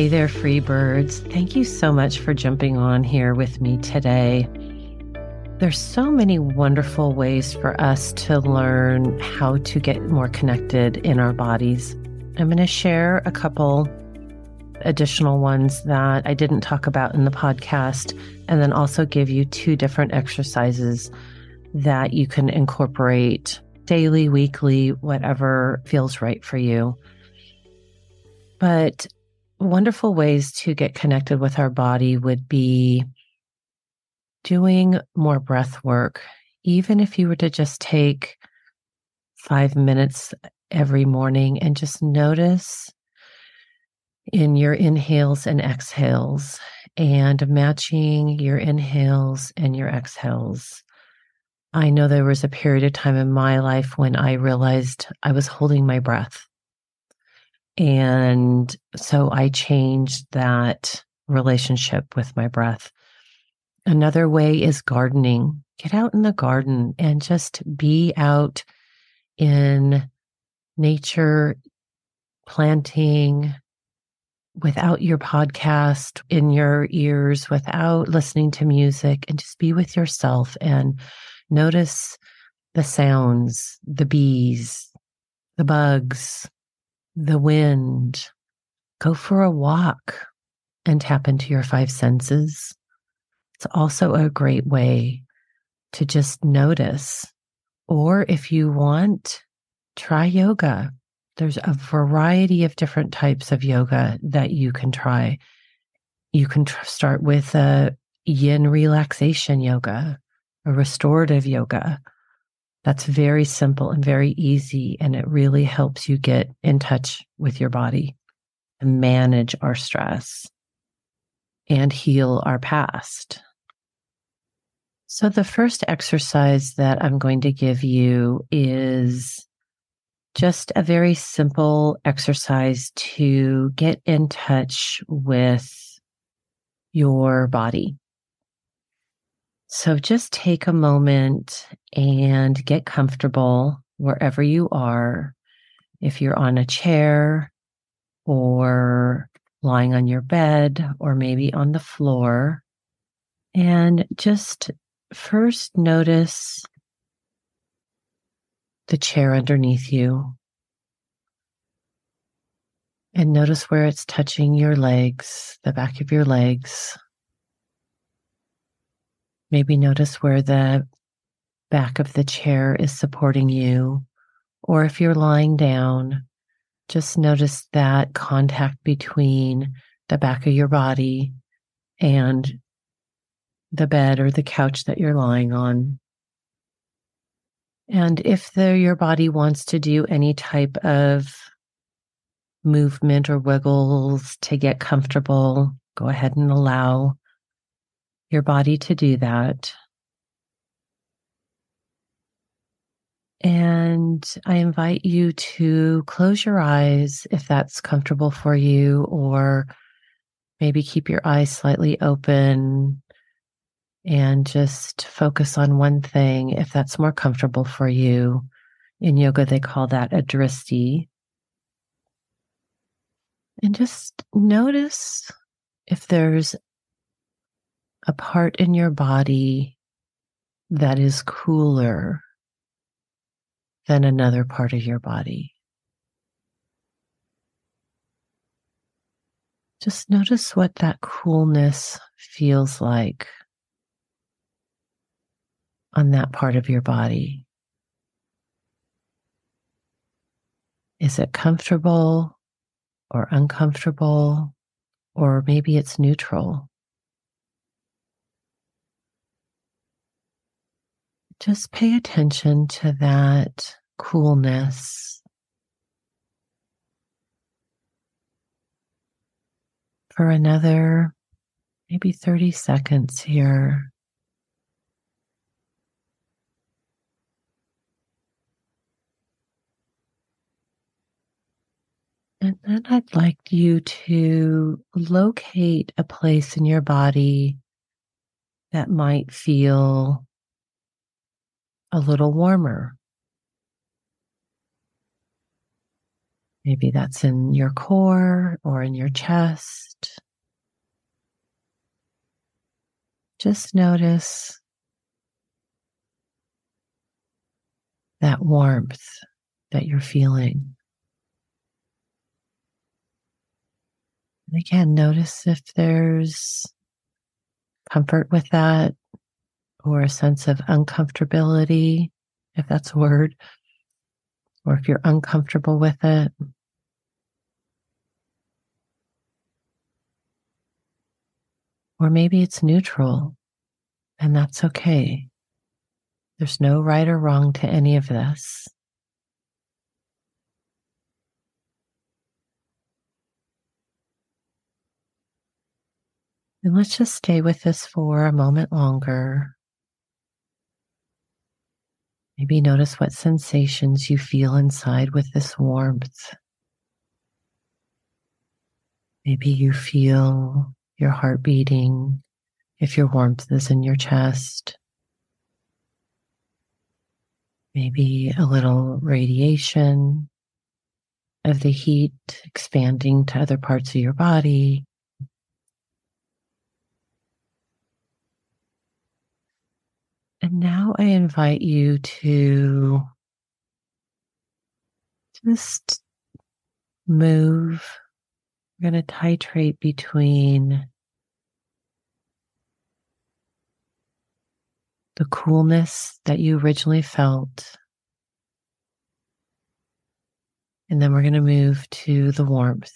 Hey there, free birds. Thank you so much for jumping on here with me today. There's so many wonderful ways for us to learn how to get more connected in our bodies. I'm going to share a couple additional ones that I didn't talk about in the podcast, and then also give you two different exercises that you can incorporate daily, weekly, whatever feels right for you. But wonderful ways to get connected with our body would be doing more breath work. Even if you were to just take five minutes every morning and just notice in your inhales and exhales and matching your inhales and your exhales. I know there was a period of time in my life when I realized I was holding my breath and so I changed that relationship with my breath. Another way is gardening. Get out in the garden and just be out in nature, planting without your podcast in your ears, without listening to music, and just be with yourself and notice the sounds, the bees, the bugs, the wind, go for a walk and tap into your five senses. It's also a great way to just notice. Or if you want, try yoga. There's a variety of different types of yoga that you can try. You can tr- start with a yin relaxation yoga, a restorative yoga, that's very simple and very easy. And it really helps you get in touch with your body and manage our stress and heal our past. So, the first exercise that I'm going to give you is just a very simple exercise to get in touch with your body. So just take a moment and get comfortable wherever you are. If you're on a chair or lying on your bed or maybe on the floor, and just first notice the chair underneath you. And notice where it's touching your legs, the back of your legs. Maybe notice where the back of the chair is supporting you. Or if you're lying down, just notice that contact between the back of your body and the bed or the couch that you're lying on. And if the, your body wants to do any type of movement or wiggles to get comfortable, go ahead and allow your body to do that. And I invite you to close your eyes if that's comfortable for you, or maybe keep your eyes slightly open and just focus on one thing if that's more comfortable for you. In yoga, they call that a drishti. And just notice if there's a part in your body that is cooler than another part of your body. Just notice what that coolness feels like on that part of your body. Is it comfortable or uncomfortable? Or maybe it's neutral. Just pay attention to that coolness. For another maybe 30 seconds here. And then I'd like you to locate a place in your body that might feel a little warmer. Maybe that's in your core or in your chest. Just notice that warmth that you're feeling. And again, notice if there's comfort with that or a sense of uncomfortability, if that's a word, or if you're uncomfortable with it. Or maybe it's neutral, and that's okay. There's no right or wrong to any of this. And let's just stay with this for a moment longer. Maybe notice what sensations you feel inside with this warmth. Maybe you feel your heart beating if your warmth is in your chest. Maybe a little radiation of the heat expanding to other parts of your body. And now I invite you to just move. We're going to titrate between the coolness that you originally felt. And then we're going to move to the warmth.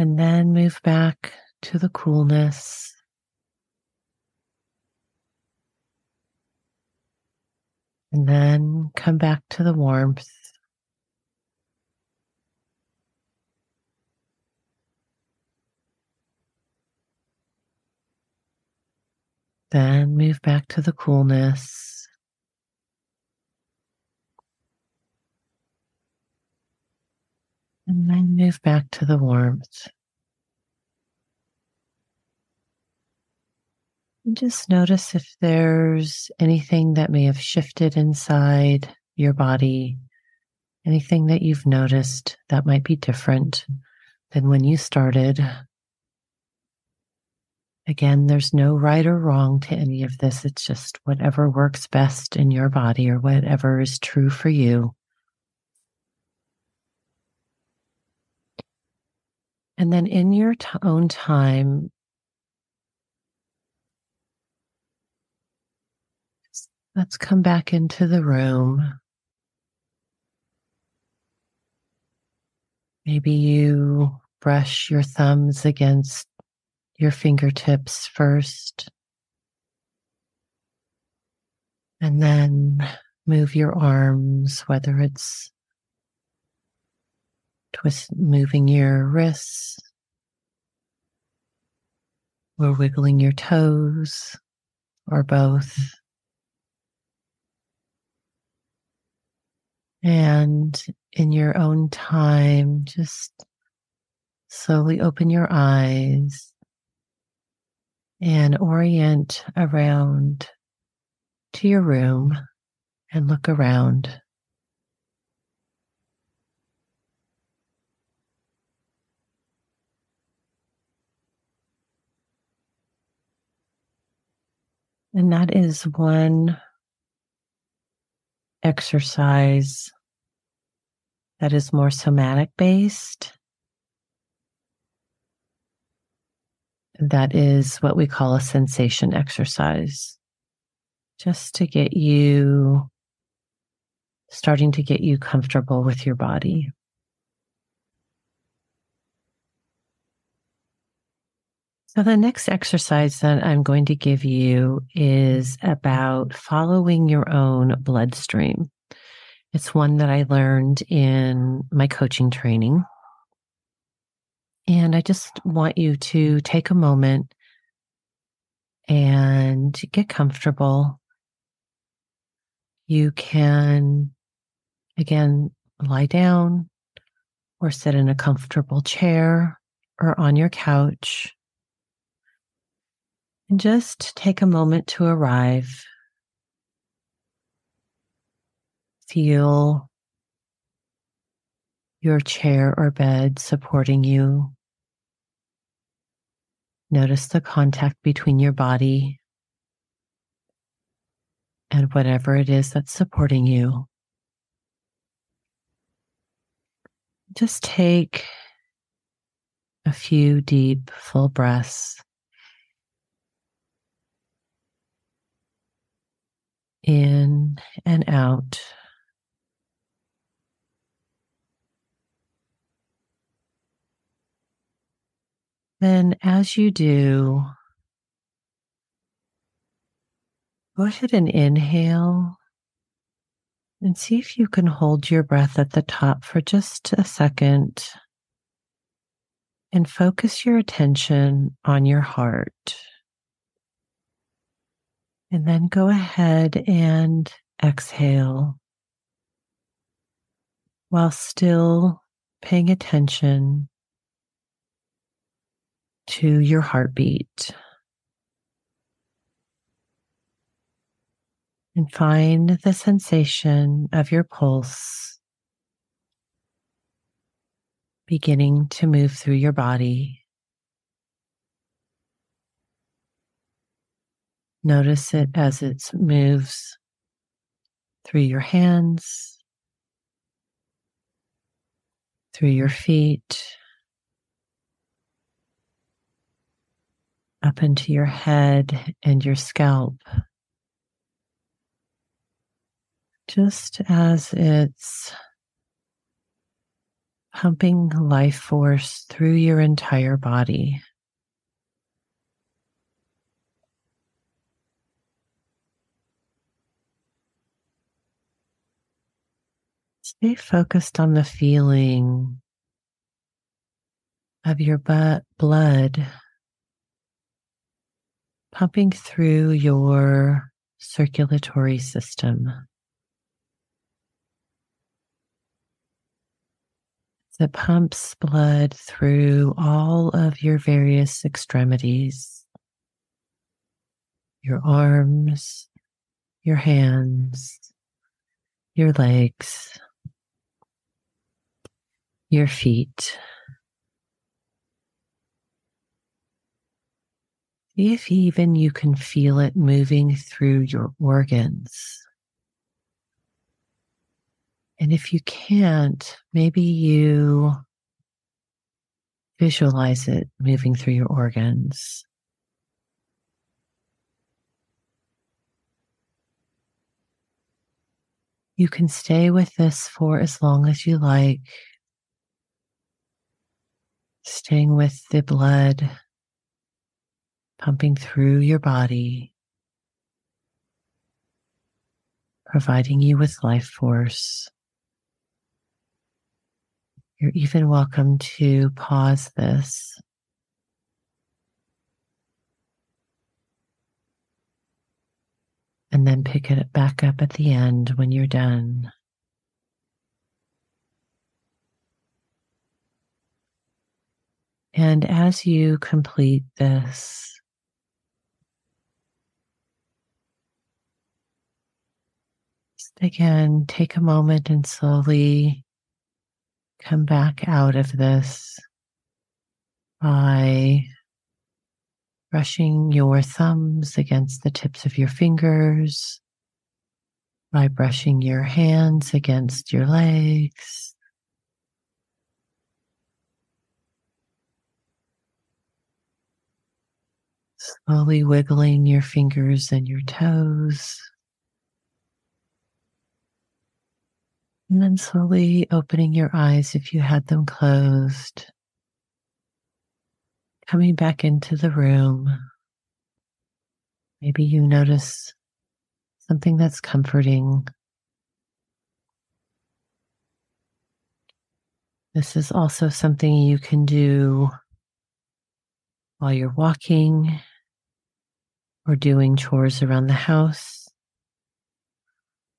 And then move back to the coolness. And then come back to the warmth. Then move back to the coolness. And then move back to the warmth. And just notice if there's anything that may have shifted inside your body, anything that you've noticed that might be different than when you started. Again, there's no right or wrong to any of this. It's just whatever works best in your body or whatever is true for you. And then in your t- own time, let's come back into the room. Maybe you brush your thumbs against your fingertips first. And then move your arms, whether it's twist, moving your wrists or wiggling your toes or both. And in your own time, just slowly open your eyes and orient around to your room and look around. And that is one exercise that is more somatic based. That is what we call a sensation exercise, just to get you starting to get you comfortable with your body. So, the next exercise that I'm going to give you is about following your own bloodstream. It's one that I learned in my coaching training. And I just want you to take a moment and get comfortable. You can, again, lie down or sit in a comfortable chair or on your couch and just take a moment to arrive. Feel your chair or bed supporting you. Notice the contact between your body and whatever it is that's supporting you. Just take a few deep, full breaths. In and out. Then, as you do, go ahead and inhale and see if you can hold your breath at the top for just a second and focus your attention on your heart. And then go ahead and exhale while still paying attention to your heartbeat. And find the sensation of your pulse beginning to move through your body. Notice it as it moves through your hands, through your feet, up into your head and your scalp. Just as it's pumping life force through your entire body. Stay focused on the feeling of your blood pumping through your circulatory system. That pumps blood through all of your various extremities, your arms, your hands, your legs, your feet. if even you can feel it moving through your organs. And if you can't, maybe you visualize it moving through your organs. You can stay with this for as long as you like, staying with the blood pumping through your body, providing you with life force. You're even welcome to pause this. And then pick it back up at the end when you're done. And as you complete this, again, take a moment and slowly come back out of this by brushing your thumbs against the tips of your fingers, by brushing your hands against your legs. Slowly wiggling your fingers and your toes. And then slowly opening your eyes if you had them closed. Coming back into the room. Maybe you notice something that's comforting. This is also something you can do while you're walking or doing chores around the house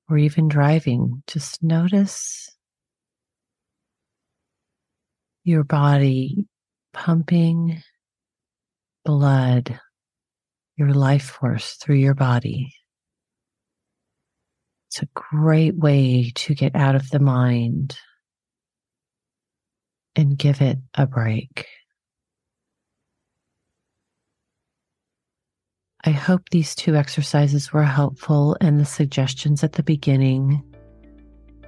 or even driving, just notice your body pumping blood, your life force through your body. It's a great way to get out of the mind and give it a break. I hope these two exercises were helpful and the suggestions at the beginning.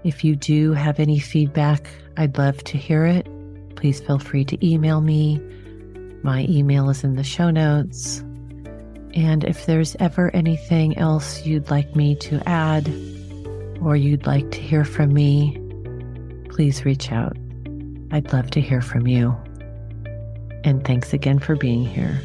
If you do have any feedback, I'd love to hear it. Please feel free to email me. My email is in the show notes. And if there's ever anything else you'd like me to add or you'd like to hear from me, please reach out. I'd love to hear from you. And thanks again for being here.